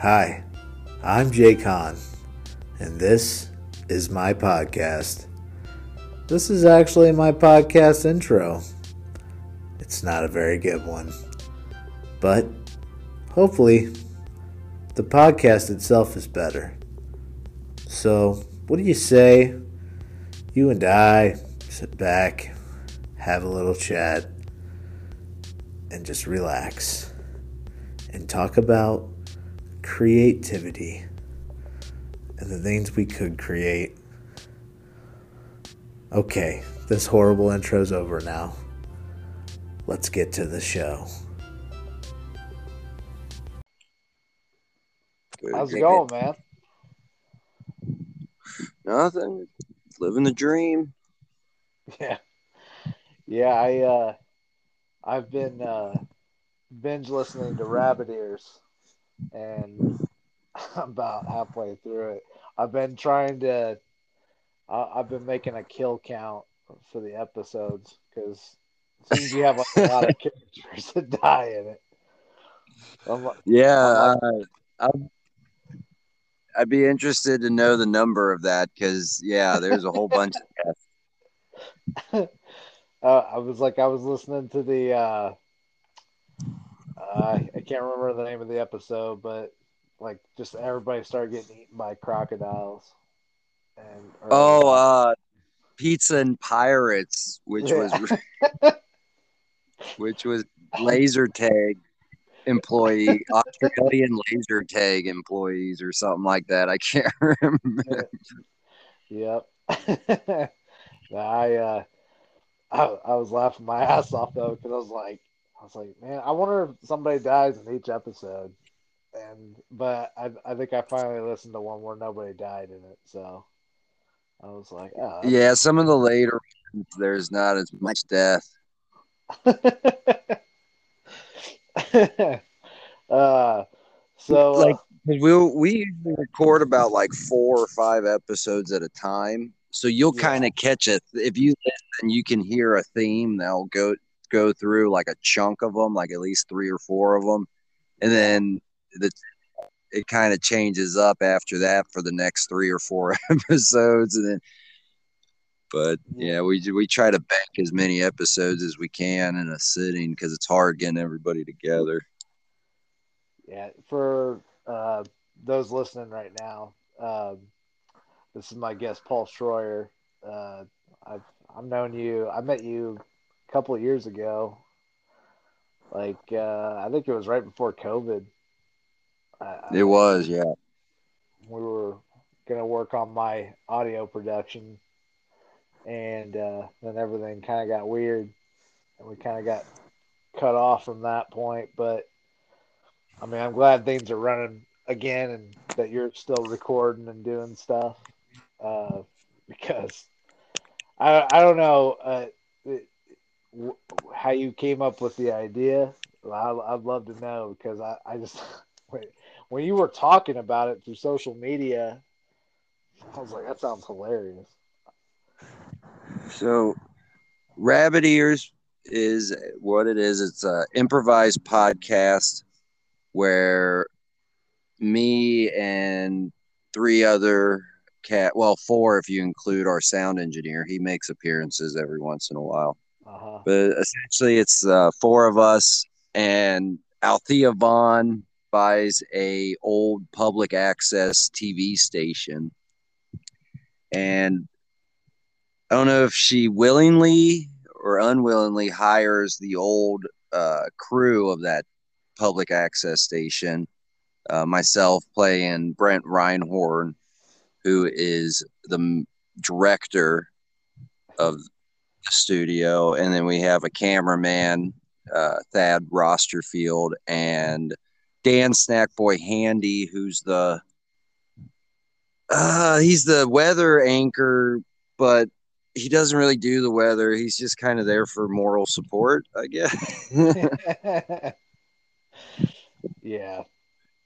Hi, I'm Jay Kahn, and this is my podcast. This is actually my podcast intro. It's not a very good one, but hopefully, the podcast itself is better. So, what do you say? You and I sit back, have a little chat, and just relax and talk about creativity and the things we could create. Okay, this horrible intro's over now. Let's get to the show. How's it going, man? Nothing. Living the dream. Yeah. Yeah, I uh I've been uh binge listening to Rabid Ears and I'm about halfway through it. I've been trying to I, I've been making a kill count for the episodes because seems you have like a lot of characters that die in it. Like- Yeah, uh, I'd, I'd be interested to know the number of that because yeah, there's a whole bunch of deaths. uh, I was like, I was listening to the, uh, uh, I can't remember the name of the episode, but like just everybody started getting eaten by crocodiles. And Oh, uh, Pizza and Pirates, which was which was laser tag employee, Australian laser tag employees or something like that. I can't remember. yep. I, uh, I, I was laughing my ass off though because I was like, I was like, man, I wonder if somebody dies in each episode. And but I, I think I finally listened to one where nobody died in it, so I was like, oh, Yeah, some of the later ones, there's not as much death. uh, so Like, uh, we we usually record about like four or five episodes at a time, so you'll Yeah. kind of catch it if you listen. You can hear a theme. They'll go go through like a chunk of them, like at least three or four of them, and then the it kind of changes up after that for the next three or four episodes, and then. But yeah, we we try to bank as many episodes as we can in a sitting because it's hard getting everybody together. yeah, for uh, those listening right now, um, this is my guest, Paul Shroyer. Uh, I've I've known you. I met you a couple of years ago. Like uh, I think it was right before COVID. I- It was, yeah. we were gonna work on my audio production, and uh, then everything kind of got weird, and we kind of got cut off from that point. But I mean, I'm glad things are running again, and that you're still recording and doing stuff, uh, because I I don't know uh, it- w- how you came up with the idea. I, I'd love to know because I, I just when you were talking about it through social media, I was like, that sounds hilarious. So, Rabid Ears is what it is. It's a improvised podcast where me and three other cat, well, four if you include our sound engineer. He makes appearances every once in a while. Uh-huh. But essentially, it's uh, four of us, and Althea Vaughn buys a old public access TV station, and I don't know if she willingly or unwillingly hires the old uh, crew of that public access station. Uh, myself playing Brent Reinhorn, who is the director of studio, and then we have a cameraman, uh, Thad Rosterfield, and Dan Snackboy Handy, who's the uh, he's the weather anchor, but he doesn't really do the weather. He's just kind of there for moral support, I guess. yeah,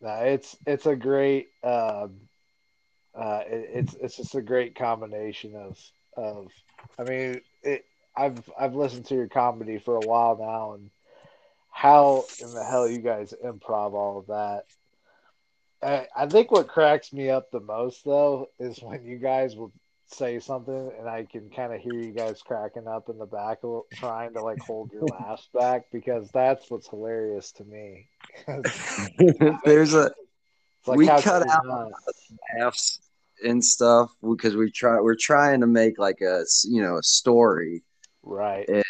no, it's it's a great um, uh, it, it's it's just a great combination of of I mean it. I've I've listened to your comedy for a while now, and how in the hell you guys improv all of that I, I think what cracks me up the most though is when you guys will say something and I can kind of hear you guys cracking up in the back, trying to like hold your laughs back because that's what's hilarious to me. There's a like we cut out laughs and stuff because we try we're trying to make like a you know a story, right? And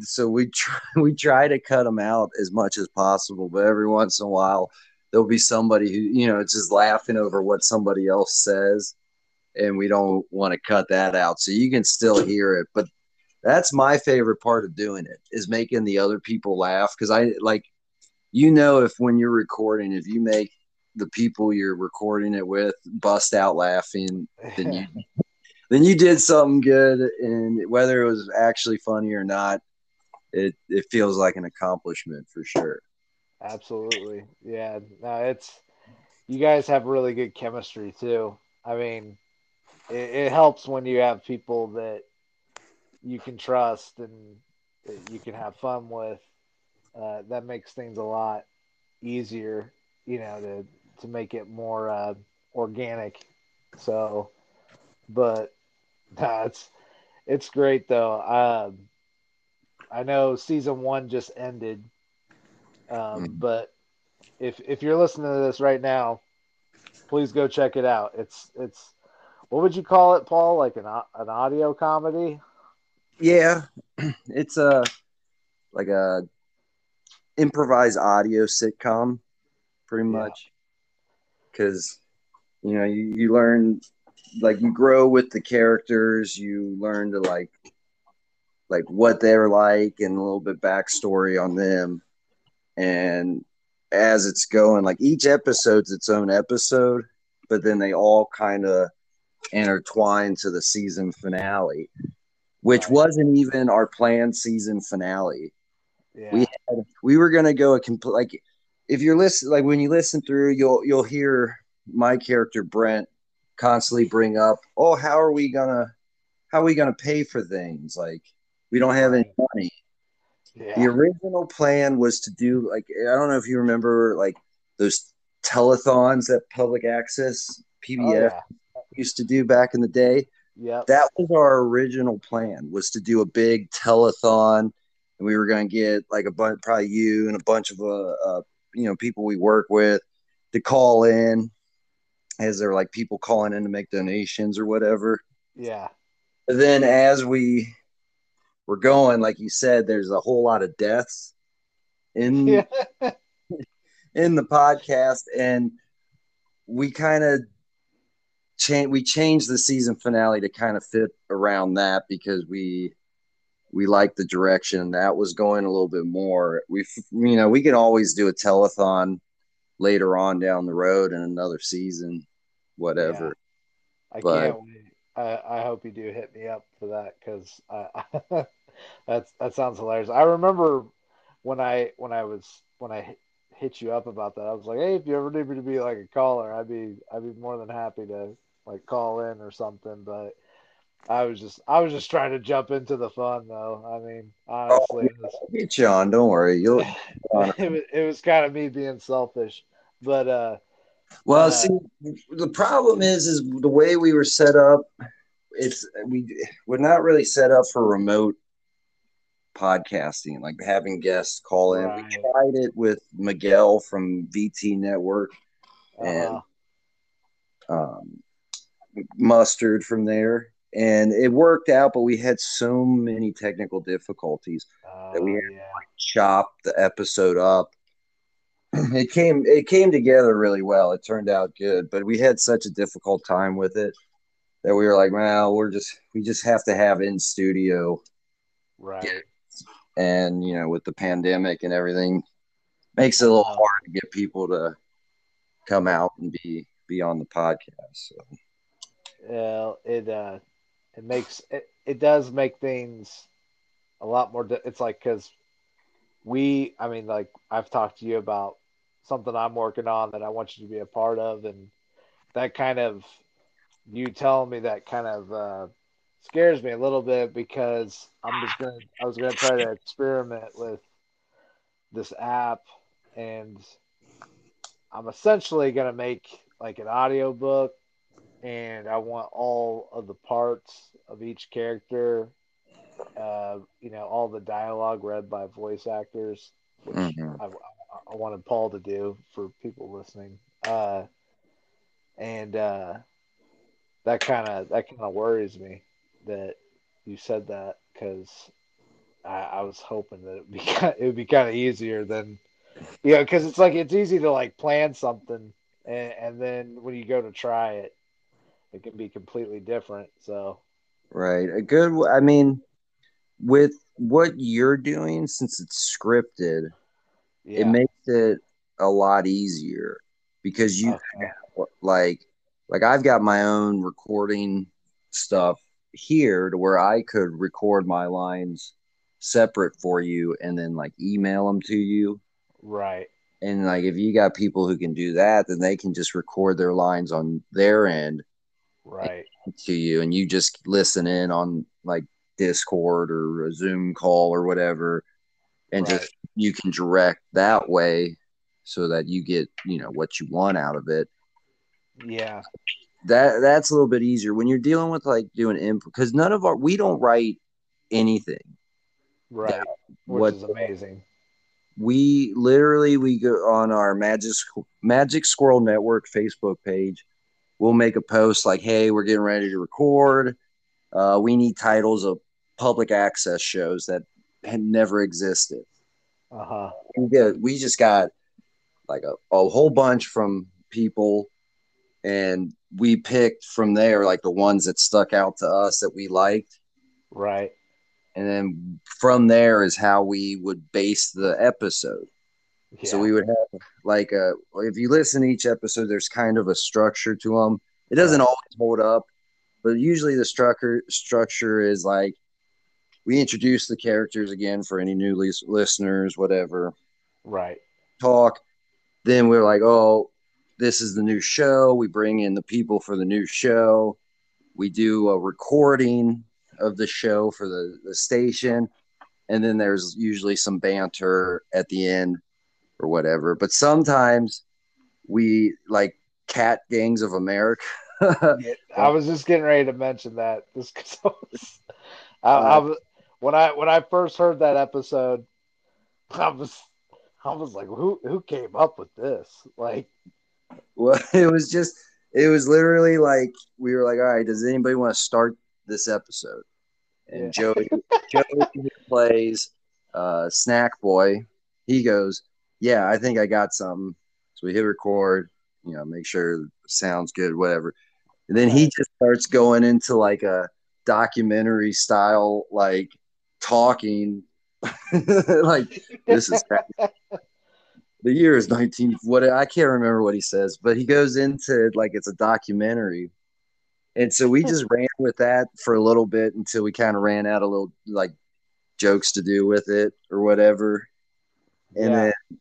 so we try we try to cut them out as much as possible, but every once in a while there'll be somebody who you know it's just laughing over what somebody else says and we don't want to cut that out. So you can still hear it. But that's my favorite part of doing it is making the other people laugh. Cause I like, you know, if when you're recording, if you make the people you're recording it with bust out laughing, then you, then you did something good. And whether it was actually funny or not, it, it feels like an accomplishment for sure. Absolutely. Yeah. No, it's, you guys have really good chemistry too. I mean, it, it helps when you have people that you can trust and you can have fun with. Uh, that makes things a lot easier, you know, to to make it more uh, organic. So, but nah, it's great though. Um, I know season one just ended, um, mm. but if if you're listening to this right now, please go check it out. It's it's what would you call it, Paul? Like an an audio comedy? Yeah, it's a like a improvised audio sitcom, pretty much. Because you know you, you learn like you grow with the characters, you learn to like like what they're like and a little bit backstory on them, and as it's going, like each episode's its own episode, but then they all kind of intertwine to the season finale, which wasn't even our planned season finale. Yeah. We had, we were gonna go a complete like if you're listening like when you listen through you'll you'll hear my character Brent constantly bring up, oh, how are we gonna how are we gonna pay for things? Like we don't have any money. Yeah. The original plan was to do like I don't know if you remember like those telethons that public access PBS oh, yeah used to do back in the day. Yeah, that was our original plan was to do a big telethon, and we were going to get like a bunch, probably you and a bunch of uh, uh, you know people we work with to call in, as they're like people calling in to make donations or whatever. Yeah. But then as we were going, like you said, there's a whole lot of deaths in yeah. in the podcast, and we kind of change we changed the season finale to kind of fit around that because we we liked the direction that was going a little bit more. We you know we can always do a telethon later on down the road in another season, whatever. Yeah. I but, can't wait. I, I hope you do hit me up for that because that's that sounds hilarious. I remember when I when I was when I hit you up about that. I was like, hey, if you ever need me to be like a caller, I'd be I'd be more than happy to like call in or something. But I was just I was just trying to jump into the fun though. I mean, honestly, oh, was, get you on. Don't worry, you'll. it was it was kind of me being selfish, but uh. Well, uh, see, the problem is, is the way we were set up. It's we we're not really set up for remote podcasting, like having guests call in. Right. We tried it with Miguel from VT Network, and uh-huh. um, mustard from there and it worked out but we had so many technical difficulties that we oh, had yeah. to like, chop the episode up it came it came together really well. It turned out good but we had such a difficult time with it that we were like well we're just we just have to have in studio. Right. And you know with the pandemic and everything makes it a little hard to get people to come out and be be on the podcast so. It uh, it makes it, it does make things a lot more. It's like because we, I mean, like I've talked to you about something I'm working on that I want you to be a part of, and that kind of you telling me that kind of uh, scares me a little bit because I'm just gonna I was gonna try to experiment with this app. And I'm essentially gonna make like an audio book, and I want all of the parts of each character, uh, you know, all the dialogue read by voice actors, which Mhm. I, I wanted Paul to do for people listening. Uh, and uh, that kind of that kind of worries me that you said that because I, I was hoping that it'd be kinda, it would be kind of easier than you know because it's like it's easy to like plan something and, and then when you go to try it it can be completely different so Right. A good. I mean, with what you're doing, since it's scripted, yeah it makes it a lot easier because you Okay. like like I've got my own recording stuff here to where I could record my lines separate for you and then like email them to you. right And like if you got people who can do that, then they can just record their lines on their end right to you and you just listen in on like Discord or a Zoom call or whatever and Right. just you can direct that way so that you get, you know, what you want out of it. yeah That that's a little bit easier when you're dealing with like doing input because none of our we don't write anything. right which What is amazing we literally we go on our magic magic squirrel network facebook page we'll make a post like hey we're getting ready to record uh, we need titles of public access shows that had never existed. Uh-huh. We, get, we just got like a, a whole bunch from people and we picked from there like the ones that stuck out to us that we liked. Right. And then from there is how we would base the episode. Yeah. So we would have like a if you listen to each episode, there's kind of a structure to them. It doesn't always hold up, but usually the structure structure is like we introduce the characters again for any new lis- listeners, whatever. right Talk. Then we're like, oh, this is the new show. We bring in the people for the new show. We do a recording of the show for the, the station. And then there's usually some banter at the end or whatever. But sometimes we like Cat Gangs of America. I was just getting ready to mention that just because I was, I, I uh, was when I when I first heard that episode, I was I was like, who who came up with this? Like, well, it was just, it was literally like, we were like, all right, does anybody want to start this episode? And Yeah. Joey, Joey plays uh, Snack Boy, he goes, yeah, I think I got something. So we hit record, you know, make sure it sounds good, whatever. And then he just starts going into like a documentary style, like talking, like this is the year is 19 what I can't remember what he says, but he goes into it like it's a documentary. And so we just ran with that for a little bit until we kind of ran out of little like jokes to do with it or whatever. And Yeah. then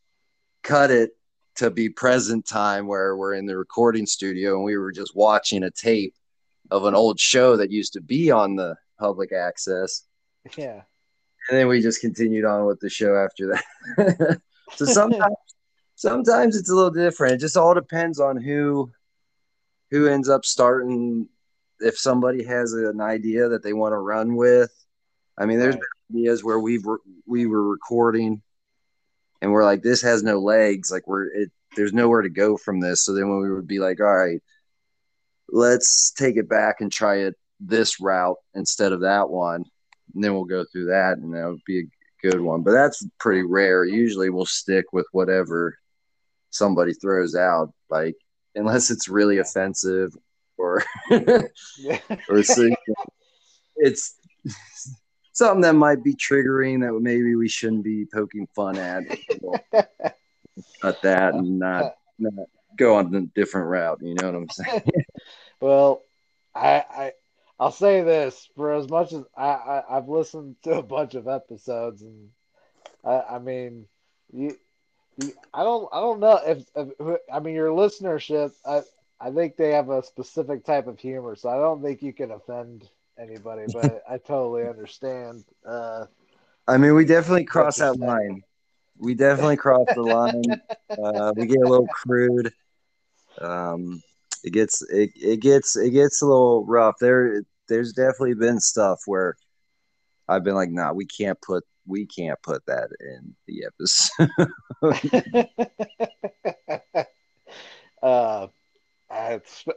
cut it to be present time where we're in the recording studio and we were just watching a tape of an old show that used to be on the public access yeah, and then we just continued on with the show after that. so sometimes, sometimes it's a little different. It just all depends on who, who ends up starting. If somebody has an idea that they want to run with, I mean, there's Right. ideas where we've re- we were recording, and we're like, this has no legs. Like we're it, there's nowhere to go from this. So then when we would be like, all right, let's take it back and try it this route instead of that one and then we'll go through that and that would be a good one. But that's pretty rare. Usually we'll stick with whatever somebody throws out like unless it's really offensive or or it's something that might be triggering that maybe we shouldn't be poking fun at. We'll that and not, not go on a different route you know what i'm saying? Well, I I I'll say this for as much as I, I I've listened to a bunch of episodes and I I mean you. you I don't. I don't know if, if. I mean, your listenership. I. I think they have a specific type of humor, so I don't think you can offend anybody. But I totally understand. Uh, i mean we definitely cross that line we definitely cross the line. Uh, we get a little crude. Um, it gets it, it gets it gets a little rough. There there's definitely been stuff where I've been like, nah, we can't put we can't put that in the episode. uh,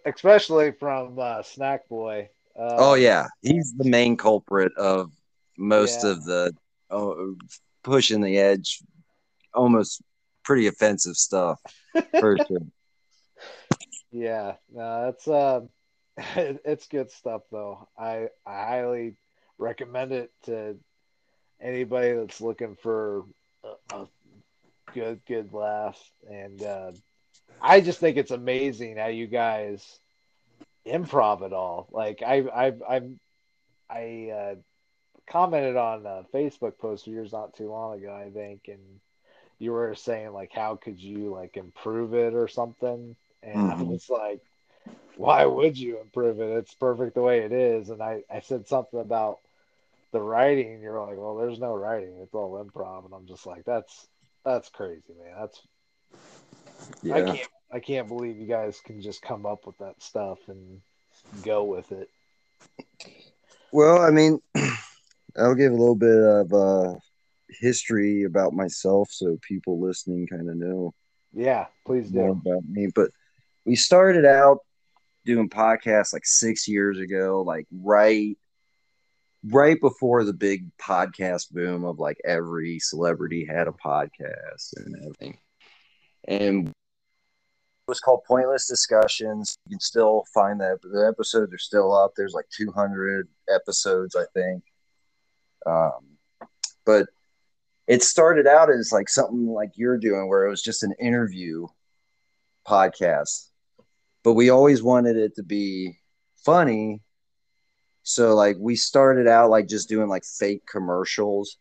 especially from uh, Snack Boy. Uh, oh yeah, he's the main culprit of most yeah. of the oh, pushing the edge, almost pretty offensive stuff for sure. Yeah, no, it's uh, it, it's good stuff though. I I highly recommend it to anybody that's looking for a, a good good laugh and uh, I just think it's amazing how you guys improv it all. Like I I I I uh, commented on a Facebook post of yours not too long ago, I think, and you were saying like how could you like improve it or something, and mm-hmm. I was like, why would you improve it? It's perfect the way it is. And I I said something about the writing. You're like, well, there's no writing. It's all improv, and I'm just like, that's that's crazy, man. That's yeah. I can't I can't believe you guys can just come up with that stuff and go with it. Well, I mean, I'll give a little bit of uh, history about myself so people listening kind of know. Yeah, please do. About me. But we started out doing podcasts like six years ago, like right right before the big podcast boom of like every celebrity had a podcast and everything. And it was called Pointless Discussions. You can still find that. The episodes are still up. There's like 200 episodes, I think. Um, but it started out as like something like you're doing, where it was just an interview podcast. But we always wanted it to be funny. So like we started out like just doing like fake commercials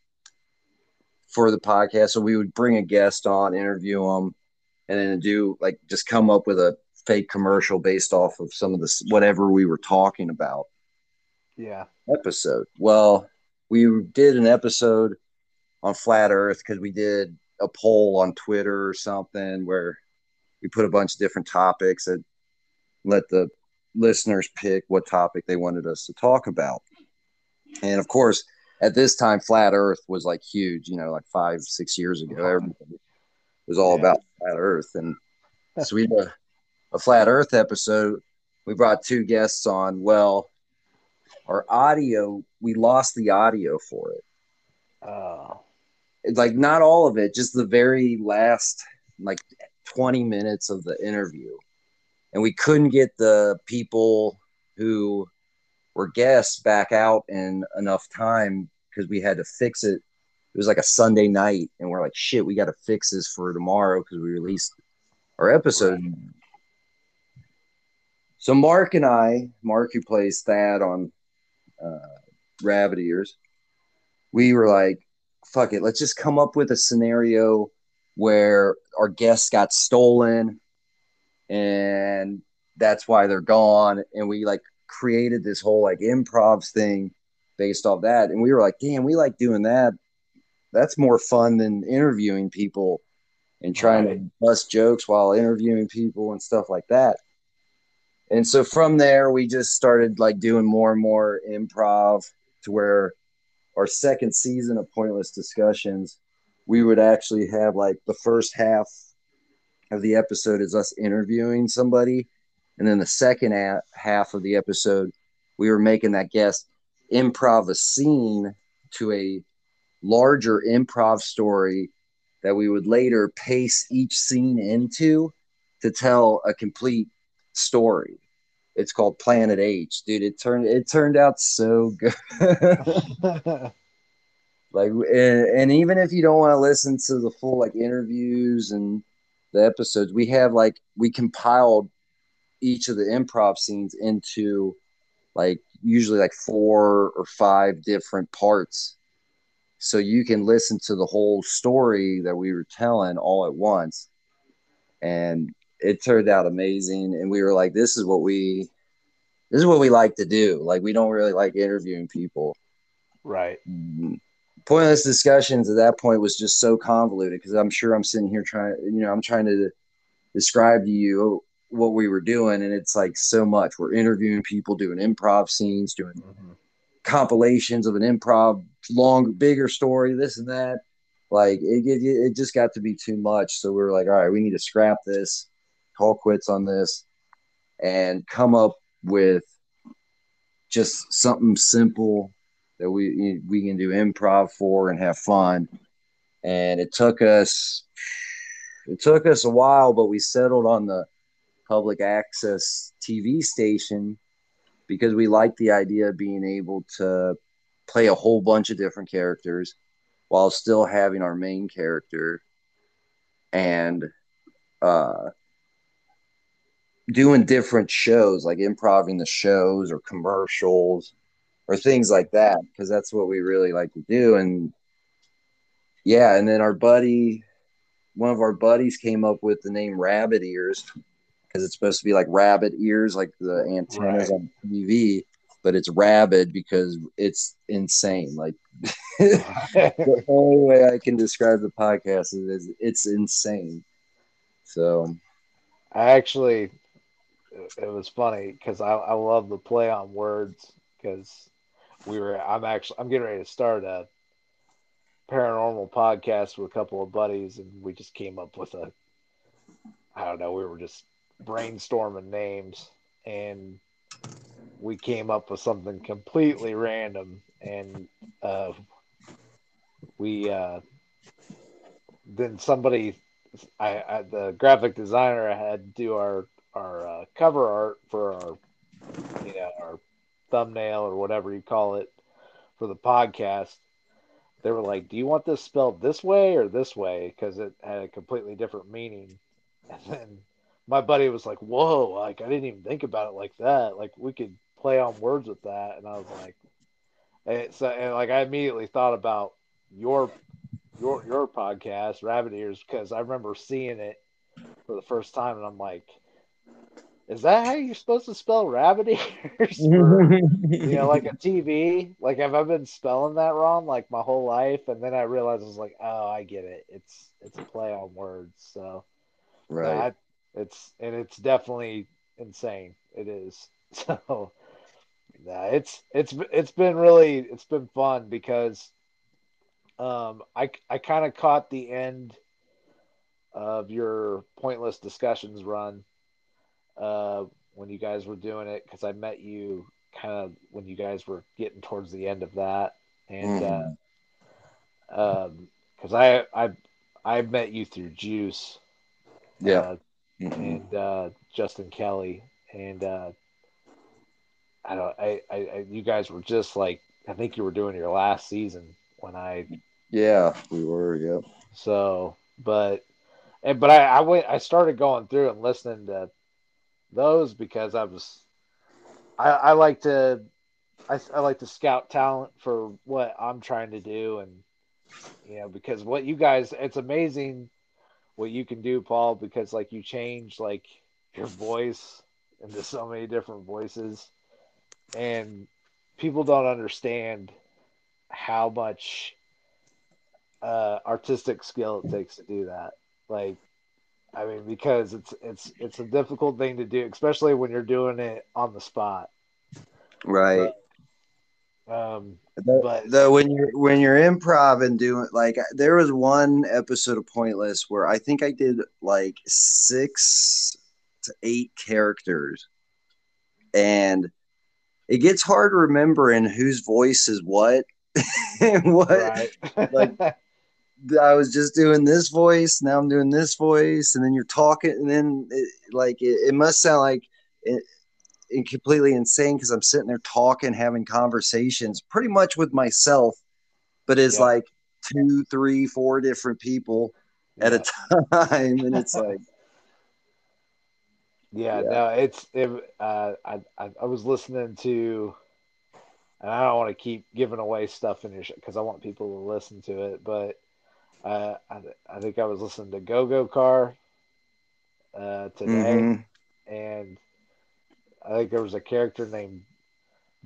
for the podcast. So we would bring a guest on, interview them, and then do like just come up with a fake commercial based off of some of this whatever we were talking about. Yeah. Episode. Well, we did an episode on flat Earth because we did a poll on Twitter or something where we put a bunch of different topics and let the listeners pick what topic they wanted us to talk about. And of course, at this time, flat Earth was like huge. You know, like five, six years ago, everybody was all yeah. about flat Earth. And so we did a, a flat Earth episode. We brought two guests on. Well, our audio, we lost the audio for it. Oh. Like not all of it, just the very last like 20 minutes of the interview. And we couldn't get the people who were guests back out in enough time because we had to fix it it was like a Sunday night, and we're like, shit, we got to fix this for tomorrow because we released our episode. So Mark and I, Mark who plays Thad on uh, Rabid Ears, we were like, fuck it, let's just come up with a scenario where our guests got stolen and that's why they're gone. And we like created this whole like improv thing based off that. And we were like, damn, we like doing that that's more fun than interviewing people and trying right. to bust jokes while interviewing people and stuff like that. And so from there, we just started like doing more and more improv to where our second season of Pointless Discussions, we would actually have like the first half of the episode is us interviewing somebody. And then the second half of the episode, we were making that guest improv a scene to a larger improv story that we would later pace each scene into to tell a complete story. It's called Planet H, dude. It turned it turned out so good. like, and, and even if you don't want to listen to the full like interviews and the episodes, we have like we compiled each of the improv scenes into like usually like four or five different parts. So you can listen to the whole story that we were telling all at once. And it turned out amazing. And we were like this is what we this is what we like to do. Like we don't really like interviewing people. Right. Mm-hmm. Pointless discussions at that point was just so convoluted because I'm sure I'm sitting here trying, you know, I'm trying to describe to you what we were doing, and it's like so much. We're interviewing people, doing improv scenes, doing mm-hmm. compilations of an improv long, bigger story, this and that. Like it, it, it just got to be too much. So we were like, all right, we need to scrap this, call quits on this, and come up with just something simple that we we can do improv for and have fun. And it took us it took us a while, but we settled on the public access TV station because we liked the idea of being able to play a whole bunch of different characters while still having our main character and uh, doing different shows like improving the shows or commercials or things like that because that's what we really like to do. And yeah and then our buddy one of our buddies came up with the name rabbit ears because it's supposed to be like rabbit ears like the antennas right. on tv but it's rabid because it's insane. Like the only way i can describe the podcast is it's insane. So i actually it was funny because I, I love the play on words because we were I'm actually I'm getting ready to start a paranormal podcast with a couple of buddies and we just came up with a I don't know, we were just brainstorming names and we came up with something completely random and uh, we uh, then somebody I, I, the graphic designer had to do our our uh, cover art for our you know our thumbnail or whatever you call it for the podcast, they were like, "Do you want this spelled this way or this way?" Because it had a completely different meaning. And then my buddy was like, "Whoa! Like I didn't even think about it like that. Like we could play on words with that." And I was like, and so and like I immediately thought about your your your podcast, Rabid Ears, because I remember seeing it for the first time, and I'm like, is that how you're supposed to spell rabbit ears? You know, like a TV? Like, have I been spelling that wrong like my whole life? And then I realized I was like, oh, I get it. It's it's a play on words. So, right. it's and it's definitely insane. It is. So, yeah, it's it's it's been really it's been fun because, um, I I kind of caught the end of your pointless discussions run uh, when you guys were doing it because I met you kind of when you guys were getting towards the end of that, and mm. uh, um, because I I I met you through Juice, yeah, uh, mm-hmm. and uh, Justin Kelly, and uh, I don't I, I, I you guys were just like I think you were doing your last season when I yeah we were yep so but and but I, I went I started going through and listening to those because I was I, I like to I, I like to scout talent for what I'm trying to do. And you know because what you guys it's amazing what you can do Paul because like you change like your voice into so many different voices. And people don't understand how much uh, artistic skill it takes to do that. Like I mean, because it's it's it's a difficult thing to do, especially when you're doing it on the spot. Right. But, um, the, but the when you're when you're improv and doing like there was one episode of Pointless where I think I did like six to eight characters, and it gets hard remembering whose voice is what and what right. like I was just doing this voice. Now I'm doing this voice, and then you're talking, and then it, like it, it, must sound like it, it completely insane because I'm sitting there talking, having conversations, pretty much with myself, but it's yeah. like two, three, four different people yeah. at a time, and it's like. Yeah, yeah, no, it's it, uh, I, I I was listening to, and I don't want to keep giving away stuff in your because I want people to listen to it, but uh, I, I think I was listening to Go Go Car uh, today, mm-hmm. and I think there was a character named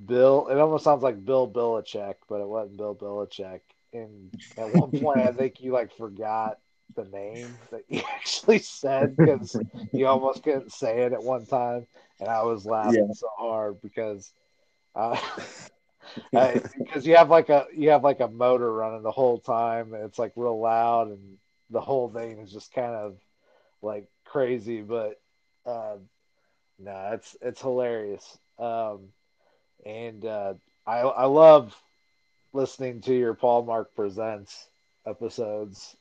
Bill. It almost sounds like Bill Belichick, but it wasn't Bill Belichick. and at one point I think you like forgot the name that you actually said because you almost couldn't say it at one time, and I was laughing yeah. so hard because. Uh, because you have like a you have like a motor running the whole time and it's like real loud and the whole thing is just kind of like crazy but uh no nah, it's it's hilarious. Um and uh i i love listening to your paul mark presents episodes.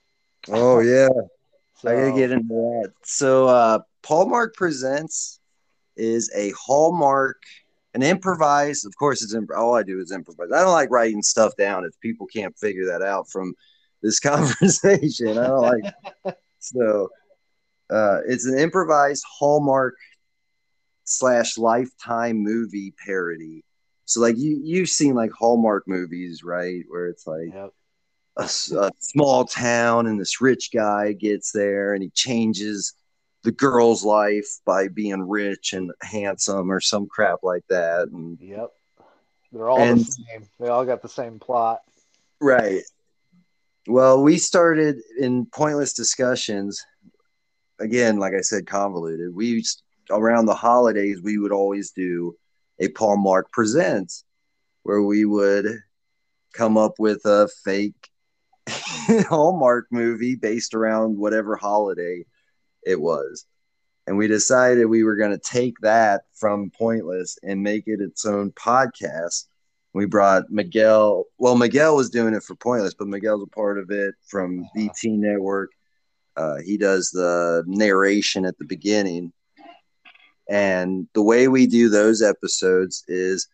Oh yeah. So, i gotta get into that. So uh paul mark presents is a hallmark an improvised, of course, it's imp- all I do is improvise. I don't like writing stuff down if people can't figure that out from this conversation. I don't like so. Uh, it's an improvised Hallmark slash Lifetime movie parody. So, like you, you've seen like Hallmark movies, right? Where it's like yep. a, a small town and this rich guy gets there and he changes the girl's life by being rich and handsome or some crap like that. And yep, they're all and, the same. They all got the same plot. Right. Well, we started in pointless discussions. Again, like I said, convoluted. We around the holidays we would always do a Paul Mark presents, where we would come up with a fake Hallmark movie based around whatever holiday it was. And we decided we were going to take that from Pointless and make it its own podcast. We brought Miguel. Well, Miguel was doing it for Pointless, but Miguel's a part of it from BT Network. Uh, he does the narration at the beginning. And the way we do those episodes is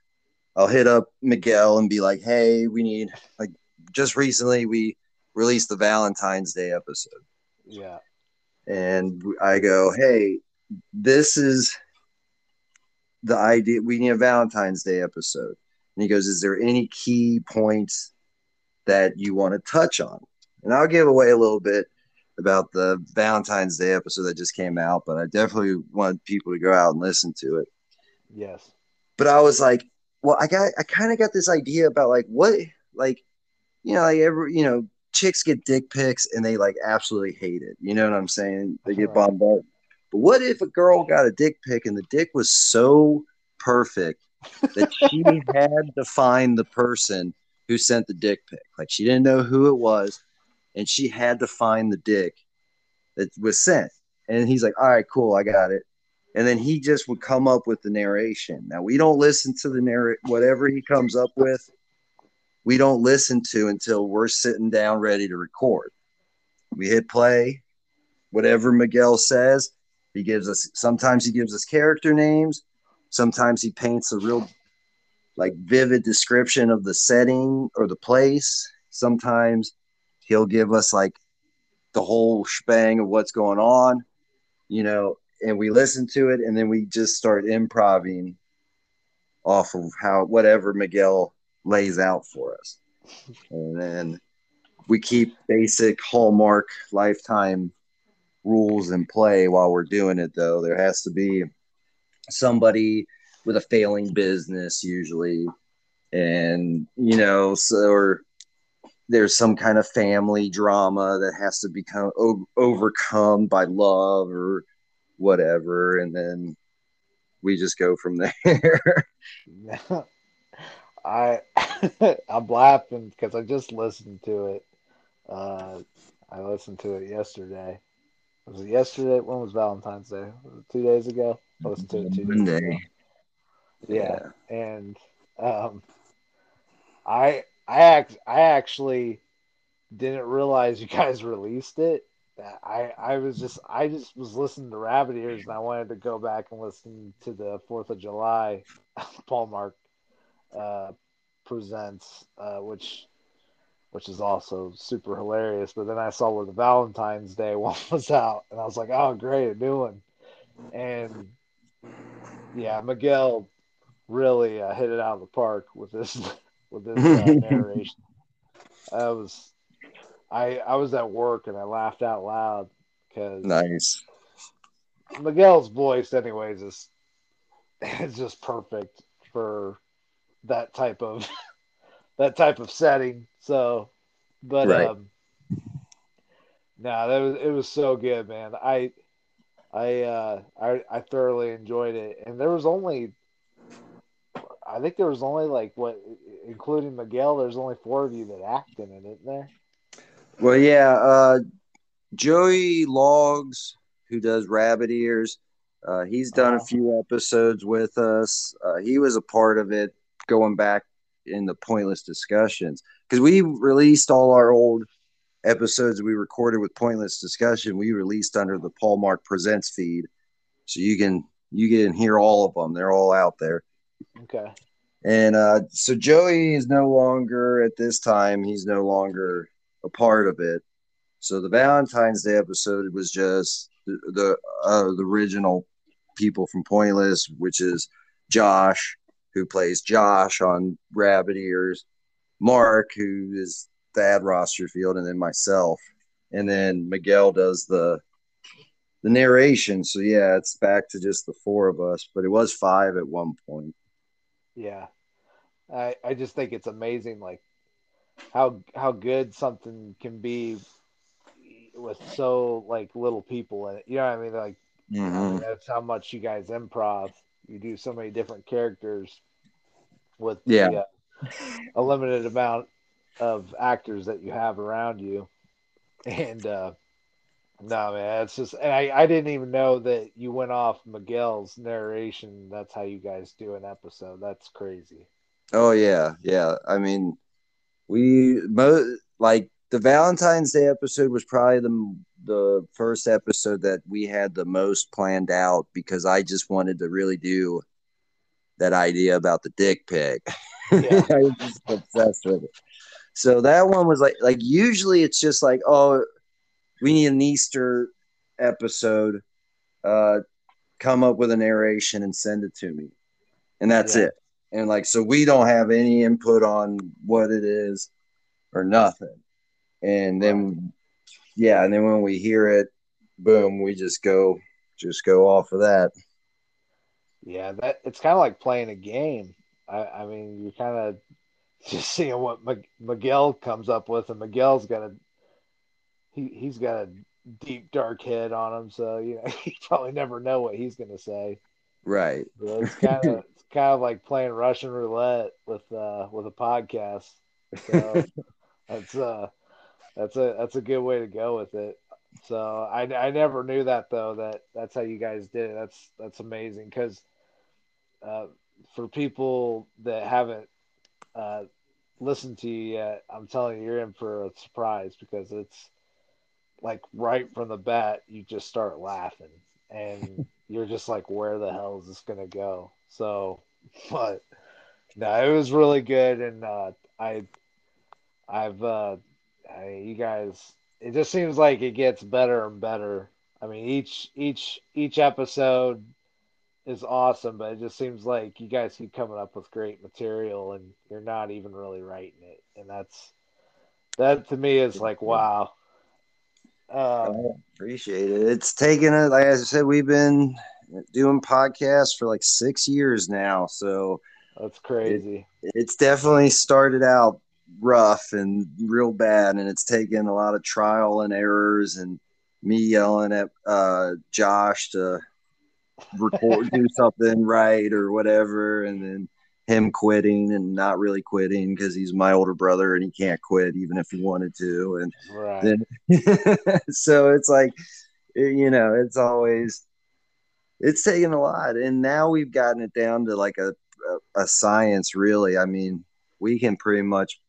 I'll hit up Miguel and be like, hey, we need, like, just recently we released the Valentine's Day episode. Yeah and I go, hey, this is the idea. We need a Valentine's Day episode. And he goes, is there any key points that you want to touch on? And I'll give away a little bit about the Valentine's Day episode that just came out, but I definitely want people to go out and listen to it. Yes. But I was like, well, I got, I kind of got this idea about like what, like, you know, like every, you know, chicks get dick pics and they like absolutely hate it. You know what I'm saying? They get bombarded. But what if a girl got a dick pic and the dick was so perfect that she had to find the person who sent the dick pic? Like she didn't know who it was, and she had to find the dick that was sent. And he's like, "All right, cool, I got it." And then he just would come up with the narration. Now we don't listen to the narrate whatever he comes up with we don't listen to until we're sitting down ready to record. We hit play, whatever Miguel says, he gives us sometimes he gives us character names, sometimes he paints a real like vivid description of the setting or the place. Sometimes he'll give us like the whole shebang of what's going on, you know, and we listen to it and then we just start improvising off of how whatever Miguel lays out for us. And then we keep basic hallmark lifetime rules in play while we're doing it though. There has to be somebody with a failing business usually and you know so or there's some kind of family drama that has to become o- overcome by love or whatever and then we just go from there I I'm laughing because I just listened to it. Uh, I listened to it yesterday. Was it yesterday? When was Valentine's Day? Was it two days ago? I listened to it two days ago. Yeah, yeah. and um, I I act I actually didn't realize you guys released it. I I was just I just was listening to Rabid Ears and I wanted to go back and listen to the Fourth of July Paul Mark uh, presents, uh, which which is also super hilarious. But then I saw where the Valentine's Day one was out, and I was like, "Oh, great, a new one!" And yeah, Miguel really uh, hit it out of the park with this with this uh, narration. I was I I was at work and I laughed out loud because nice. Miguel's voice, anyways, is is just perfect for that type of that type of setting. So But Right. um, no, that was it was so good, man. I I uh I I thoroughly enjoyed it, and there was only I think there was only like what, including Miguel. There's only four of you that act in it, isn't there? Well, yeah. Uh, Joey Logs, who does Rabid Ears, uh, he's done a few episodes with us. Uh, he was a part of it going back in the pointless discussions because we released all our old episodes we recorded with pointless discussion. We released under the Paul Mark Presents feed, so you can you can hear all of them. They're all out there. Okay. And uh, so Joey is no longer at this time. He's no longer a part of it. So the Valentine's Day episode was just the the, uh, the original people from Pointless, which is Josh, who plays Josh on Rabid Ears, Mark, who is Thad Rosterfield, and then myself, and then Miguel does the the narration. So yeah, it's back to just the four of us, but it was five at one point. Yeah. I I just think it's amazing, like how how good something can be with so like little people in it. You know what I mean? Like I mean, mm-hmm. that's how much you guys improv. You do so many different characters with Yeah. the, uh, a limited amount of actors that you have around you. And uh, no, man, it's just. And I, I didn't even know that you went off Miguel's narration. That's how you guys do an episode. That's crazy. Oh yeah, yeah. I mean, we mo- like the Valentine's Day episode was probably the the first episode that we had the most planned out because I just wanted to really do that idea about the dick pic. Yeah. I was just obsessed with it. So that one was like like usually it's just like oh we need an Easter episode. Uh, come up with a narration and send it to me, and that's Yeah. it. And like so we don't have any input on what it is or nothing. And then yeah, and then when we hear it, boom, we just go just go off of that. Yeah, that it's kind of like playing a game. I, I mean, you're kind of just seeing what Mig- Miguel comes up with, and Miguel's got a he he's got a deep dark head on him, so you know you probably never know what he's gonna say. Right. So it's kind of it's kind of like playing Russian roulette with uh with a podcast. So that's uh that's a that's a good way to go with it. So I, I never knew that though that that's how you guys did it. That's that's amazing because uh, for people that haven't uh, listened to you yet, I'm telling you, you're in for a surprise because it's like right from the bat, you just start laughing and you're just like, where the hell is this gonna go? So, but no, it was really good, and uh, I, I've, I, you guys, it just seems like it gets better and better. I mean, each each each episode is awesome, but it just seems like you guys keep coming up with great material, and you're not even really writing it, and that's that to me is like wow. Um, I appreciate it. It's taken it. Like I said, we've been doing podcasts for like six years now, so that's crazy. it's definitely started out rough and real bad, and it's taken a lot of trial and errors, and me yelling at uh, Josh to record, do something right or whatever, and then him quitting and not really quitting because he's my older brother and he can't quit even if he wanted to, and Right. then so it's like you know it's always it's taken a lot and now we've gotten it down to like a, a, a science really i mean we can pretty much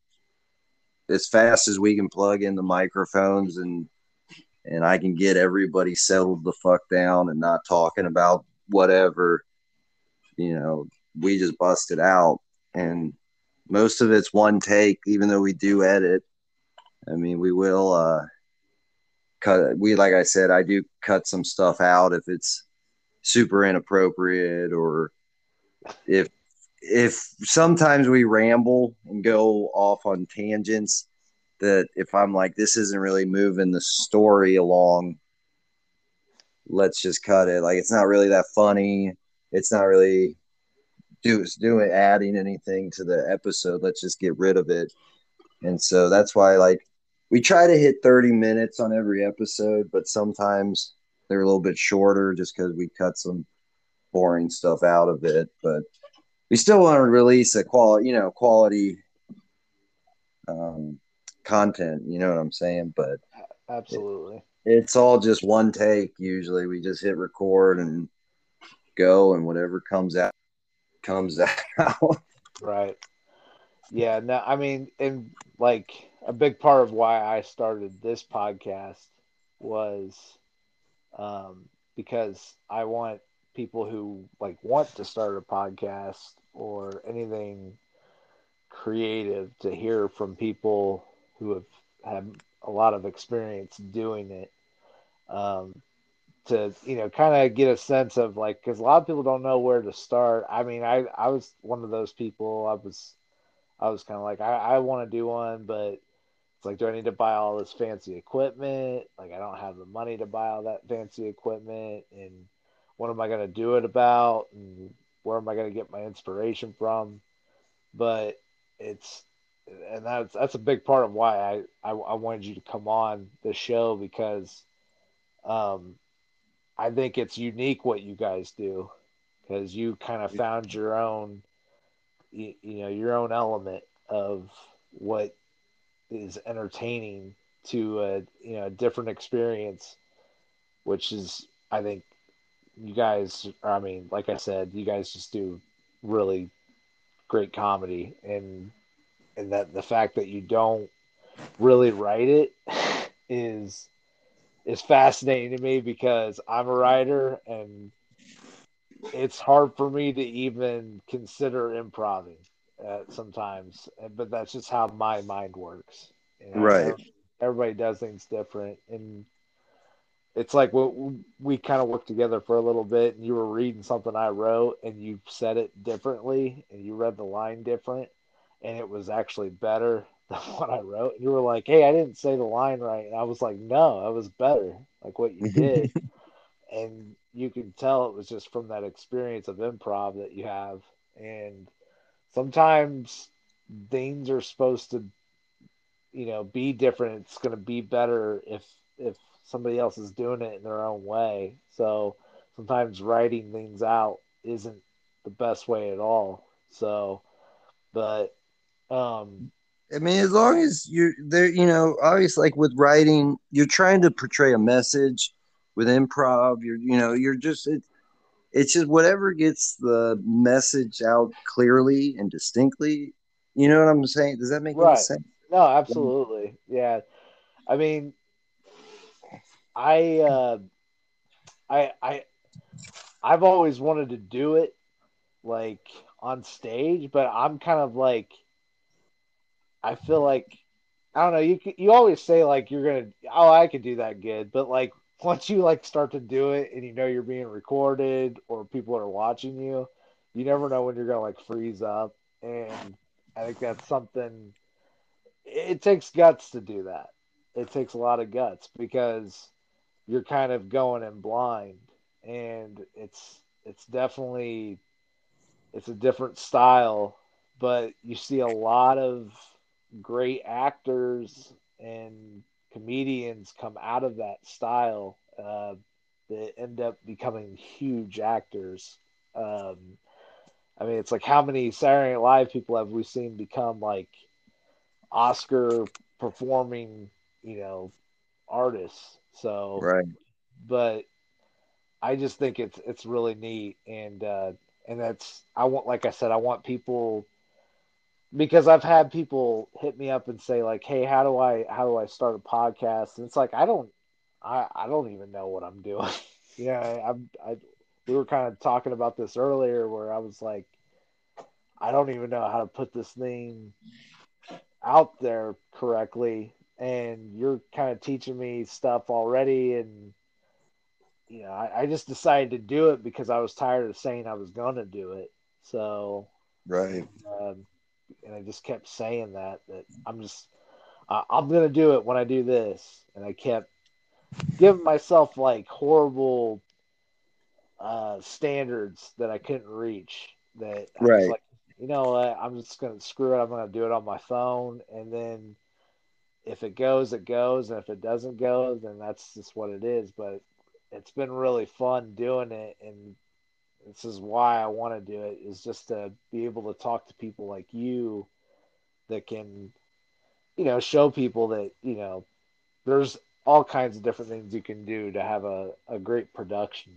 as fast as we can plug in the microphones and and i can get everybody settled the fuck down and not talking about whatever you know we just bust it out and most of it's one take even though we do edit I mean, we will uh, cut. We like I said, I do cut some stuff out if it's super inappropriate or if if sometimes we ramble and go off on tangents that if I'm like this isn't really moving the story along, let's just cut it. Like it's not really that funny. It's not really do doing adding anything to the episode. Let's just get rid of it. And so that's why like we try to hit 30 minutes on every episode, but sometimes they're a little bit shorter just because we cut some boring stuff out of it. But we still want to release a quality, you know, quality um, content. You know what I'm saying? But Absolutely. it, it's all just one take. Usually, we just hit record and go, and whatever comes out comes out. Right. Yeah. No, I mean, and like a big part of why I started this podcast was um, because I want people who like want to start a podcast or anything creative to hear from people who have had a lot of experience doing it. Um, to you know kind of get a sense of like because a lot of people don't know where to start. I mean i i was one of those people. I was i was kind of like i, I want to do one but it's like do i need to buy all this fancy equipment? Like i don't have the money to buy all that fancy equipment. And what am i going to do it about and where am i going to get my inspiration from? But it's and that's that's a big part of why I, I, I wanted you to come on the show because um I think it's unique what you guys do because you kind of found your own, you, you, know, your own element of what is entertaining to a you know a different experience, which is I think you guys. I mean, like I said, you guys just do really great comedy, and and that the fact that you don't really write it is is fascinating to me because I'm a writer and it's hard for me to even consider improving uh, sometimes, but that's just how my mind works. You know, right. Everybody does things different. And it's like we, we kind of worked together for a little bit and you were reading something I wrote and you said it differently and you read the line different and it was actually better than what I wrote. You were like, "Hey, I didn't say the line right," and I was like, "No, it was better, like what you did." and you can tell it was just from that experience of improv that you have. And sometimes things are supposed to, you know, be different. It's going to be better if if somebody else is doing it in their own way. So sometimes writing things out isn't the best way at all. So, but um I mean, as long as you're there, you know, obviously, like with writing, you're trying to portray a message. With improv, you're, you know, you're just it, it's just whatever gets the message out clearly and distinctly. You know what I'm saying? Does that make right. any sense? No, absolutely. Yeah, I mean, I, uh, I, I, I've always wanted to do it, like on stage, but I'm kind of like I feel like I don't know. You you always say like you're gonna oh I could do that good, but like once you like start to do it and you know you're being recorded or people are watching you, you never know when you're gonna like freeze up. And I think that's something. It takes guts to do that. It takes a lot of guts because you're kind of going in blind, and it's it's definitely it's a different style, but you see a lot of great actors and comedians come out of that style uh, that end up becoming huge actors. Um, I mean, it's like how many Saturday Night Live people have we seen become like Oscar performing, you know, artists? So, right. But I just think it's it's really neat, and uh, and that's I want, like I said, I want people because I've had people hit me up and say like, "Hey, how do I how do I start a podcast?" And it's like I don't I I don't even know what I'm doing. yeah, I'm I we were kind of talking about this earlier where I was like, I don't even know how to put this thing out there correctly, and you're kind of teaching me stuff already, and you know, I, I just decided to do it because I was tired of saying I was going to do it. So, right. Um, and I just kept saying that that I'm just uh, I'm gonna do it when I do this, and I kept giving myself like horrible uh, standards that I couldn't reach. That I right, like, you know, I'm just gonna screw it. I'm gonna do it on my phone, and then if it goes, it goes, and if it doesn't go, then that's just what it is. But it's been really fun doing it, and this is why I want to do it is just to be able to talk to people like you that can, you know, show people that you know there's all kinds of different things you can do to have a, a great production.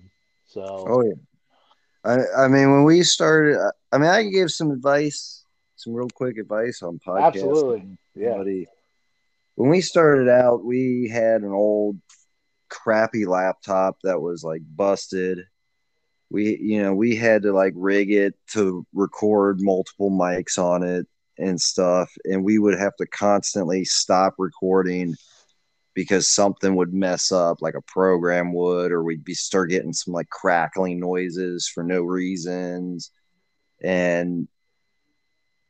So, oh yeah, I I mean when we started, I mean I can give some advice, some real quick advice on podcasting. Absolutely, yeah. When we started out, we had an old crappy laptop that was like busted. We you know we had to like rig it to record multiple mics on it and stuff, and we would have to constantly stop recording because something would mess up, like a program would, or we'd be start getting some like crackling noises for no reasons, and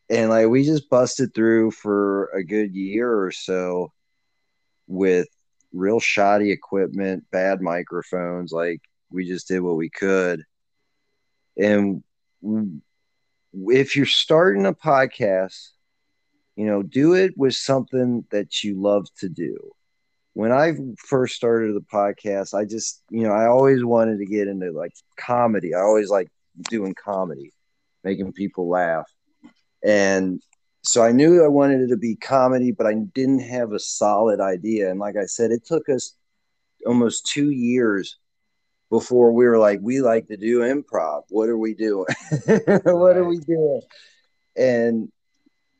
and like we just busted through for a good year or so with real shoddy equipment, bad microphones. Like we just did what we could, and if you're starting a podcast, you know, do it with something that you love to do when I first started the podcast, I just, you know, I always wanted to get into like comedy. I always like doing comedy, making people laugh. And so I knew I wanted it to be comedy, but I didn't have a solid idea. And like I said, it took us almost two years before we were like, we like to do improv. What are we doing? what are we doing? And,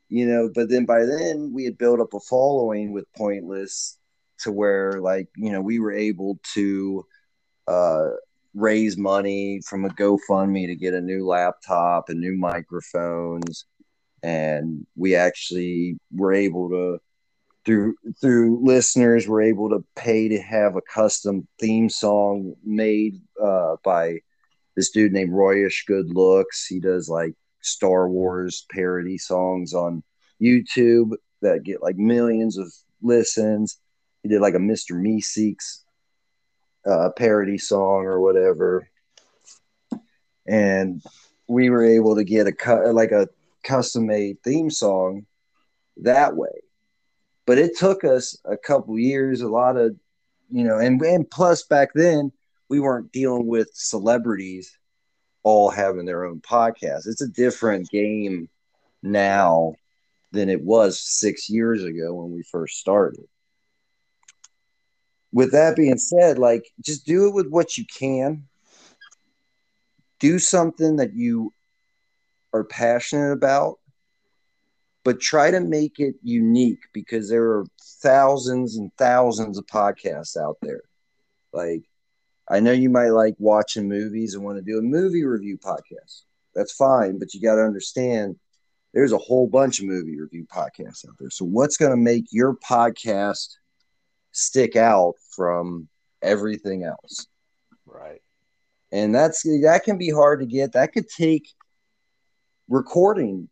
you know, but then by then we had built up a following with Pointless to where like you know we were able to uh, raise money from a GoFundMe to get a new laptop and new microphones, and we actually were able to through through listeners were able to pay to have a custom theme song made uh, by this dude named Royish Good Looks. He does like Star Wars parody songs on YouTube that get like millions of listens he did like a Mr. Meeseeks uh, parody song or whatever, and we were able to get a cut like a custom made theme song that way. But it took us a couple years, a lot of you know, and and plus back then we weren't dealing with celebrities all having their own podcast. It's a different game now than it was six years ago when we first started with that being said, like just do it with what you can. Do something that you are passionate about, but try to make it unique because there are thousands and thousands of podcasts out there. Like, I know you might like watching movies and want to do a movie review podcast. That's fine, but you got to understand there's a whole bunch of movie review podcasts out there. So, what's going to make your podcast stick out from everything else. Right. And that's that can be hard to get. That could take recording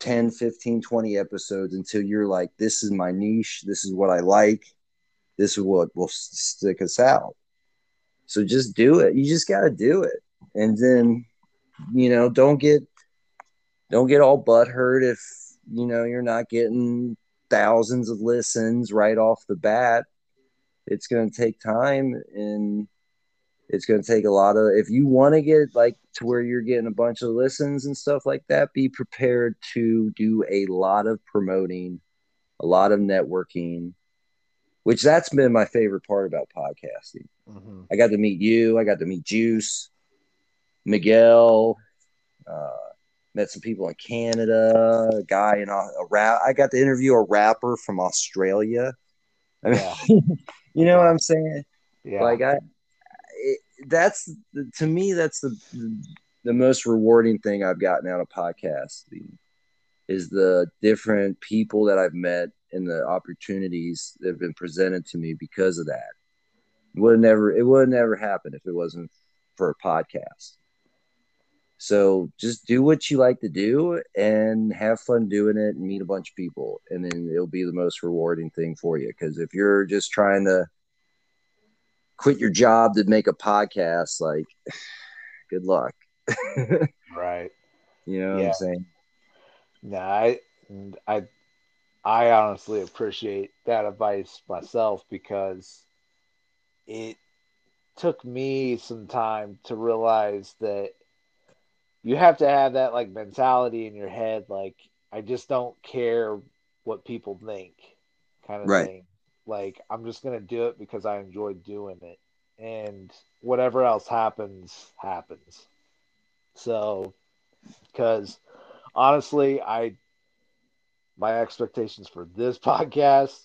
10, 15, 20 episodes until you're like, this is my niche. This is what I like. This is what will stick us out. So just do it. You just got to do it. And then, you know, don't get, don't get all butthurt if, you know, you're not getting thousands of listens right off the bat. It's going to take time and it's going to take a lot of if you want to get like to where you're getting a bunch of listens and stuff like that be prepared to do a lot of promoting a lot of networking which that's been my favorite part about podcasting mm-hmm. i got to meet you i got to meet juice miguel uh, met some people in Canada, a guy in a, a rap. I got to interview a rapper from Australia. I mean, yeah. you know what I'm saying? Yeah. Like I, that's to me that's the the most rewarding thing I've gotten out of podcasting is the different people that I've met and the opportunities that have been presented to me because of that. It would never it would never happen if it wasn't for a podcast. So just do what you like to do and have fun doing it and meet a bunch of people. And then it'll be the most rewarding thing for you. Because if you're just trying to quit your job to make a podcast, like, good luck. right. You know yeah. what I'm saying? No, I, I, I honestly appreciate that advice myself because it took me some time to realize that you have to have that like mentality in your head like I just don't care what people think kind of Right. thing. Like I'm just to do it because I enjoy doing it and whatever else happens happens. So cuz honestly, I my expectations for this podcast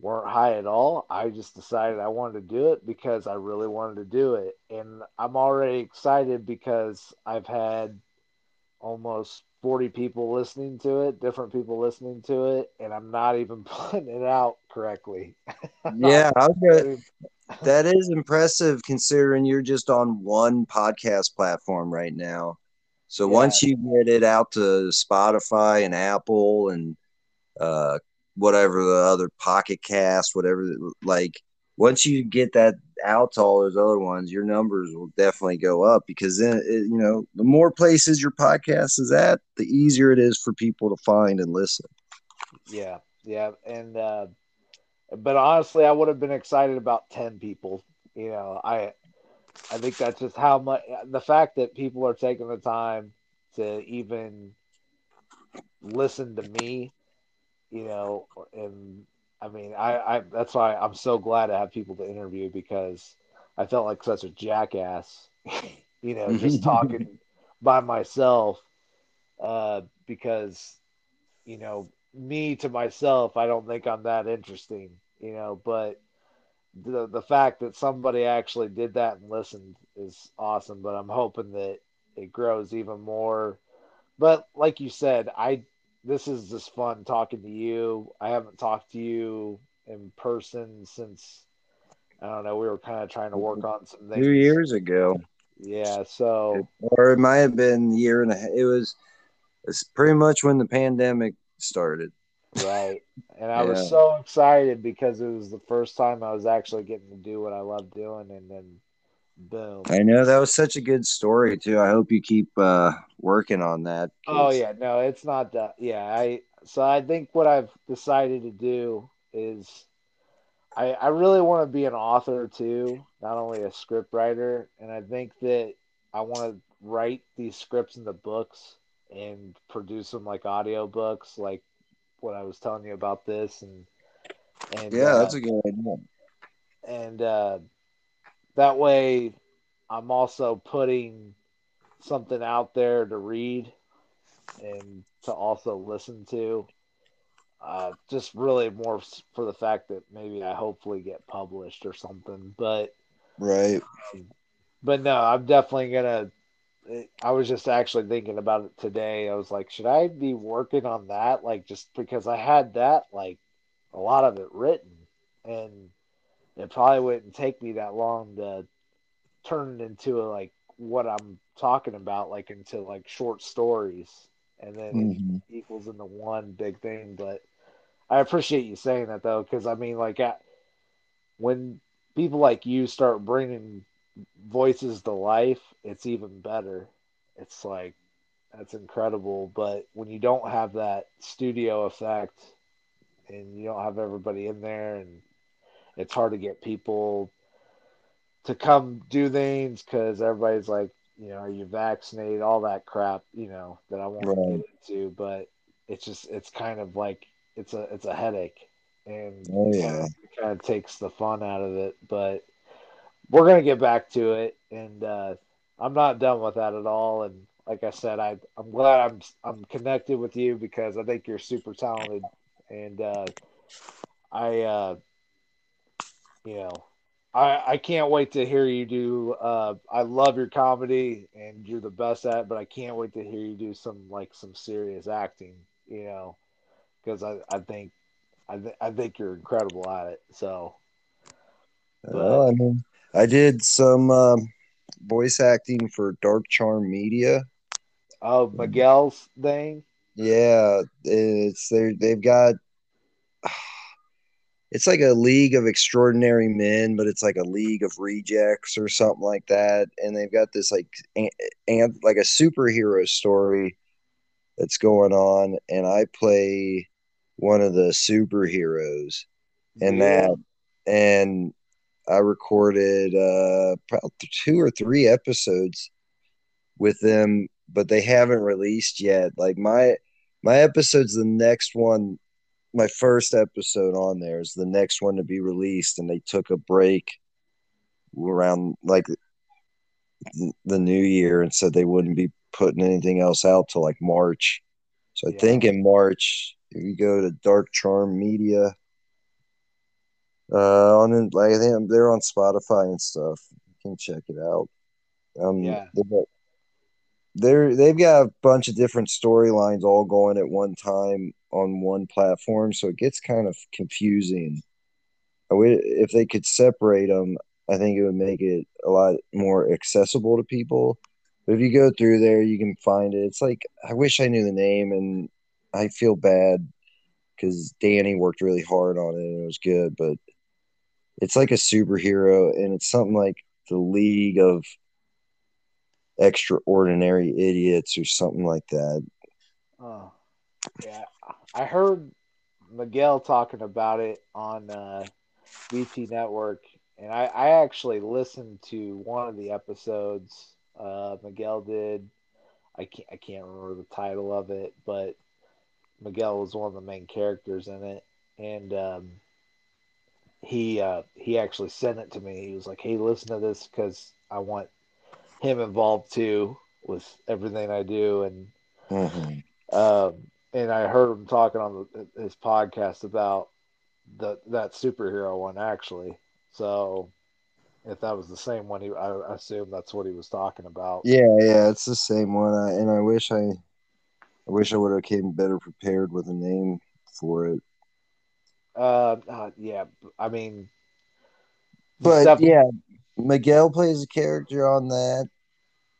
weren't high at all. I just decided I wanted to do it because I really wanted to do it. And I'm already excited because I've had almost 40 people listening to it, different people listening to it, and I'm not even putting it out correctly. Yeah, gonna, that is impressive considering you're just on one podcast platform right now. So Yeah. once you get it out to Spotify and Apple and uh, whatever the other Pocket Cast, whatever, like once you get that out to all those other ones, your numbers will definitely go up because then it, you know the more places your podcast is at, the easier it is for people to find and listen. Yeah, yeah, and uh, but honestly, I would have been excited about ten people. You know, I I think that's just how much the fact that people are taking the time to even listen to me. You know, and I mean, I, I that's why I'm so glad to have people to interview because I felt like such a jackass. you know, just talking by myself uh, because you know me to myself i don't think i'm that interesting you know but the the fact that somebody actually did that and listened is awesome but i'm hoping that it grows even more but like you said i this is just fun talking to you i haven't talked to you in person since i don't know we were kind of trying to work on some things Two years ago, yeah so or it might have been a year and a half. It was it's pretty much when the pandemic started. Right. And I was so excited because it was the first time I was actually getting to do what I love doing and then boom. I know that was such a good story too. I hope you keep uh, working on that. Oh yeah, no, it's not that yeah, I so I think what I've decided to do is I I really want to be an author too, not only a script writer, and I think that I want to write these scripts into books and produce them like audio books like what I was telling you about this and and yeah, uh, that's a good idea. and uh, that way I'm also putting something out there to read and to also listen to. Uh, just really more for the fact that maybe I hopefully get published or something. But Right. but no, I'm definitely gonna. I was just actually thinking about it today. I was like, should I be working on that? Like, just because I had that, like, a lot of it written, and it probably wouldn't take me that long to turn it into like what I'm talking about, like into like short stories, and then Mhm. it equals into one big thing. But I appreciate you saying that though, because I mean, like, I, when people like you start bringing voices to life, it's even better. It's like that's incredible. But when you don't have that studio effect and you don't have everybody in there, and it's hard to get people to come do things because everybody's like, you know, are you vaccinated? All that crap, you know, that I won't Right. get into. But it's just, it's kind of like it's a, it's a headache, and Oh it yeah. it kind of takes the fun out of it. But we're gonna get back to it, and uh, I'm not done with that at all. And like I said, I I'm glad I'm I'm connected with you because I think you're super talented, and uh, I uh, you know I I can't wait to hear you do. Uh, I love your comedy, and you're the best at. it, But I can't wait to hear you do some like some serious acting. You know, because I I think I th- I think you're incredible at it. So. Well, I mean, I did some um, voice acting for Dark Charm Media. Oh, Miguel's thing. Yeah, it's they they've got it's like a league of extraordinary men, but it's like a league of rejects or something like that. And they've got this like and like a superhero story that's going on, and I play one of the superheroes and Yeah. that and I recorded uh two or three episodes with them, but they haven't released yet. Like my my episode's the next one my first episode on there is the next one to be released and they took a break around like the new year and said they wouldn't be putting anything else out till like March. So I think in March, if you go to Dark Charm Media, uh, on like I think they're on Spotify and stuff. You can check it out. Um, Yeah. They're they've got a bunch of different storylines all going at one time on one platform, so it gets kind of confusing. If they could separate them, I think it would make it a lot more accessible to people. But if you go through there, you can find it. It's like I wish I knew the name, and I feel bad because Danny worked really hard on it and it was good. But it's like a superhero, and it's something like the League of Extraordinary Idiots or something like that. Oh, yeah. I heard Miguel talking about it on uh, BT Network, and I, I actually listened to one of the episodes uh, Miguel did. I can't I can't remember the title of it, but Miguel was one of the main characters in it, and um, he uh, he actually sent it to me. He was like, "Hey, listen to this because I want him involved too with everything I do." And Mhm. um, and I heard him talking on the, his podcast about the that superhero one actually. So if that was the same one, he I assume that's what he was talking about. Yeah, yeah, it's the same one. I, and I wish I, I wish I would have came better prepared with a name for it. Uh, uh, yeah. I mean, But yeah, Miguel plays a character on that.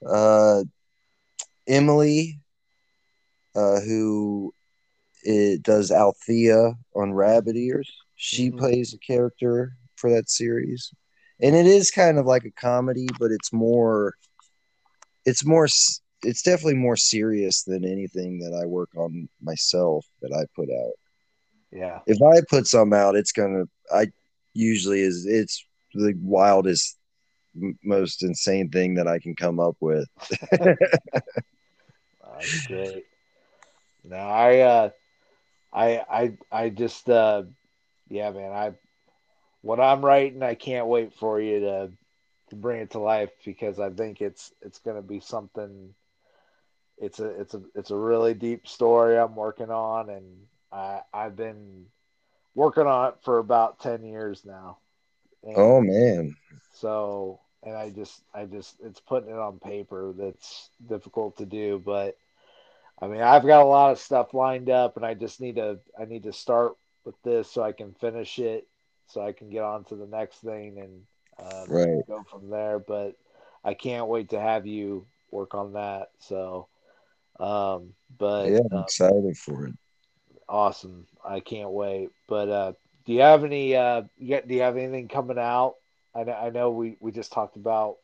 Uh, Emily, uh, who it does Althea on Rabid Ears, she Mhm. plays a character for that series, and it is kind of like a comedy, but it's more, it's more, it's definitely more serious than anything that I work on myself that I put out yeah, if I put some out, it's gonna. I usually is. It's the wildest, most insane thing that I can come up with. that's great. No, I, uh, I, I, I just, uh, yeah, man, I, what I'm writing, I can't wait for you to, to bring it to life because I think it's, it's going to be something. It's a, it's a, it's a really deep story I'm working on, and I, I've been working on it for about ten years now. And Oh man, so, and I just, I just, it's putting it on paper that's difficult to do, but I mean, I've got a lot of stuff lined up, and I just need to, I need to start with this so I can finish it, so I can get on to the next thing and uh, Right. go from there. But I can't wait to have you work on that. So, um, but yeah, I'm uh, excited for it. awesome. I can't wait. But uh, do you have any? Uh, got, do you have anything coming out? I know, I know we, we just talked about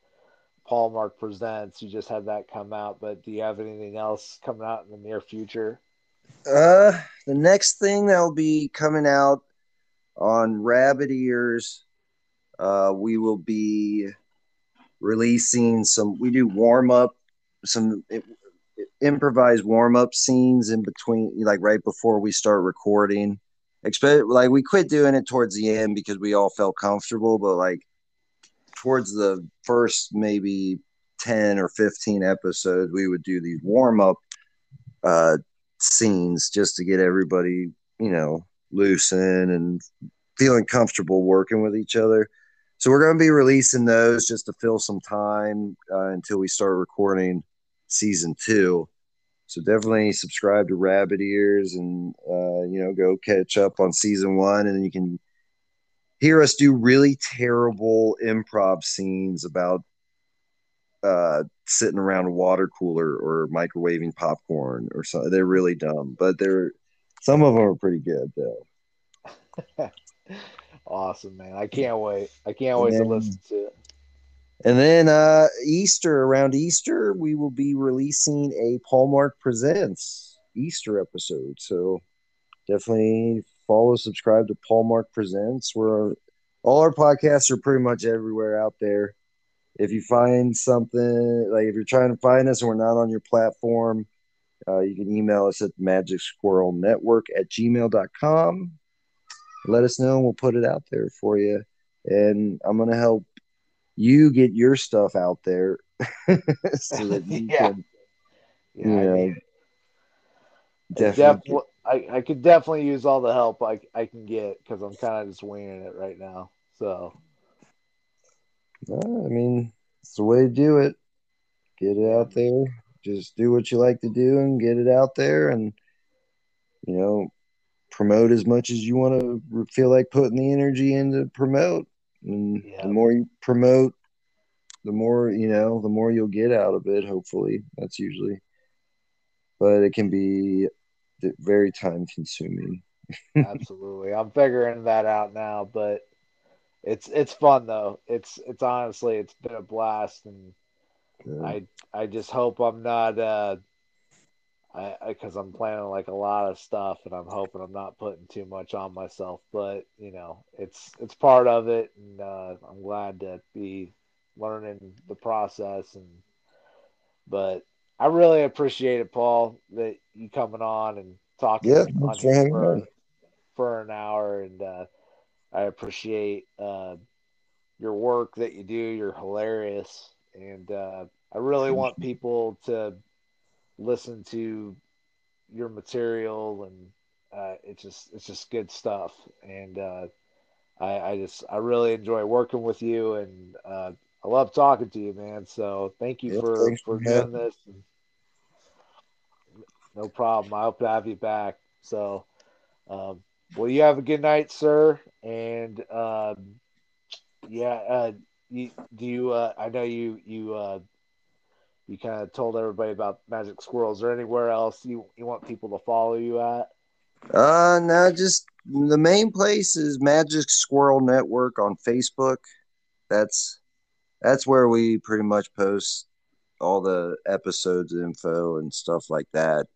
Paul Mark Presents. You just had that come out, but do you have anything else coming out in the near future? Uh, the next thing that'll be coming out on Rabid Ears, uh, we will be releasing some. We do warm up, some i- improvised warm up scenes in between, like right before we start recording. Expect like we quit doing it towards the end because we all felt comfortable, but like towards the first maybe 10 or 15 episodes we would do these warm up uh scenes just to get everybody, you know, loosen and feeling comfortable working with each other. So we're going to be releasing those just to fill some time uh, until we start recording season two. So definitely subscribe to Rabid Ears and uh, you know go catch up on season one, and then you can hear us do really terrible improv scenes about uh, sitting around a water cooler or microwaving popcorn or something. They're really dumb, but they're some of them are pretty good though. Awesome, man. I can't wait. I can't wait to listen to it. And then uh, Easter, around Easter, we will be releasing a Paul Mark Presents Easter episode. So definitely follow, subscribe to Paul Mark Presents. We're all our podcasts are pretty much everywhere out there. If you find something like if you're trying to find us and we're not on your platform, uh, you can email us at magic squirrel network at gmail.com. Let us know and we'll put it out there for you. And I'm going to help you get your stuff out there so that you Yeah. can, Yeah, you I know, mean, definitely. definitely, I, I could definitely use all the help I, I can get because I'm kind of just winging it right now. So No, I mean, it's the way to do it. Get it out there. Just do what you like to do and get it out there and, you know, promote as much as you want to feel like putting the energy into promote. And Yeah. the more you promote, the more, you know, the more you'll get out of it, hopefully. That's usually, but it can be very time consuming. absolutely, I'm figuring that out now. But it's it's fun though. It's it's honestly it's been a blast, and Uh, I I just hope I'm not uh because I'm planning like a lot of stuff and I'm hoping I'm not putting too much on myself but you know it's it's part of it and uh I'm glad to be learning the process and but I really appreciate it Paul that you coming on and talking Yeah, on for here for, on. for an hour and uh I appreciate uh your work that you do you're hilarious and uh I really want people to listen to your material and uh, it's just it's just good stuff. And uh, I, I just I really enjoy working with you and uh, I love talking to you man. So thank you Yeah, for for doing this. No problem. I hope to have you back. So um, well you have a good night sir. And um, yeah uh, you, do you uh, I know you you uh, you kind of told everybody about Magic Squirrels or anywhere else you, you want people to follow you at? Uh, no, just the main place is Magic Squirrel Network on Facebook. That's that's where we pretty much post all the episodes info and stuff like that.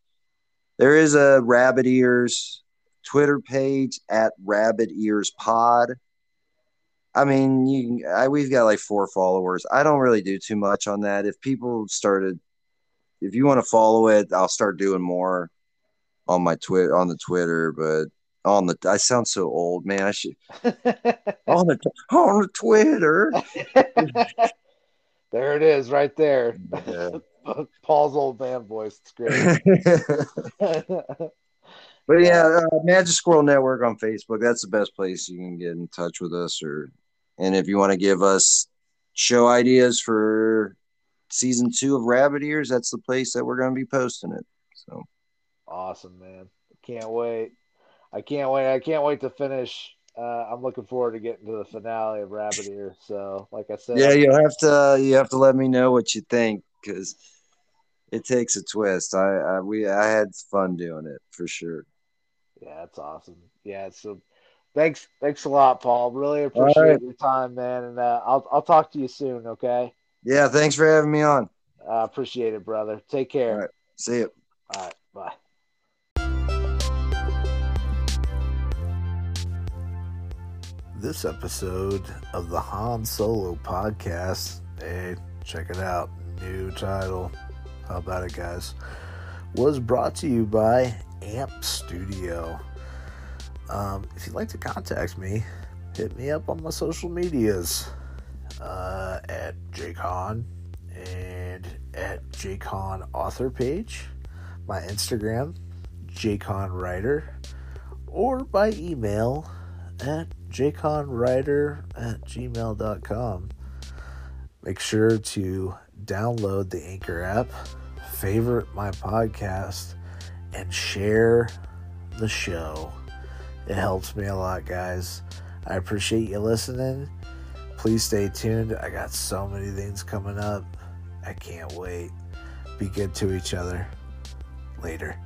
There is a Rabid Ears Twitter page at Rabid Ears Pod. I mean, you, I, we've got like four followers. I don't really do too much on that. If people started, if you want to follow it, I'll start doing more on my Twitter on the Twitter. But on the, I sound so old, man. I should on the on the Twitter. there it is, right there. Yeah. Paul's old man voice. It's great. But yeah, uh, Magic Squirrel Network on Facebook. That's the best place you can get in touch with us. Or, and if you want to give us show ideas for season two of Rabid Ears, that's the place that we're going to be posting it. So awesome, man. Can't wait. I can't wait. I can't wait to finish. Uh, I'm looking forward to getting to the finale of Rabid Ear. So, like I said, yeah, you'll have to you have to let me know what you think because it takes a twist. I, I we I had fun doing it for sure. Yeah, that's awesome. Yeah, so thanks, thanks a lot, Paul. Really appreciate right. your time, man. And uh, I'll I'll talk to you soon. Okay. Yeah, thanks for having me on. I uh, appreciate it, brother. Take care. All right. See you. All right. Bye. This episode of the Han Solo podcast, hey, check it out. New title. How about it, guys? Was brought to you by Amp Studio. Um, if you'd like to contact me, hit me up on my social medias uh, at JCon and at JCon author page, my Instagram, JCon writer, or by email at jconwriter at gmail.com. Make sure to download the Anchor app, favorite my podcast, and share the show. It helps me a lot, guys. I appreciate you listening. Please stay tuned. I got so many things coming up. I can't wait. Be good to each other. Later.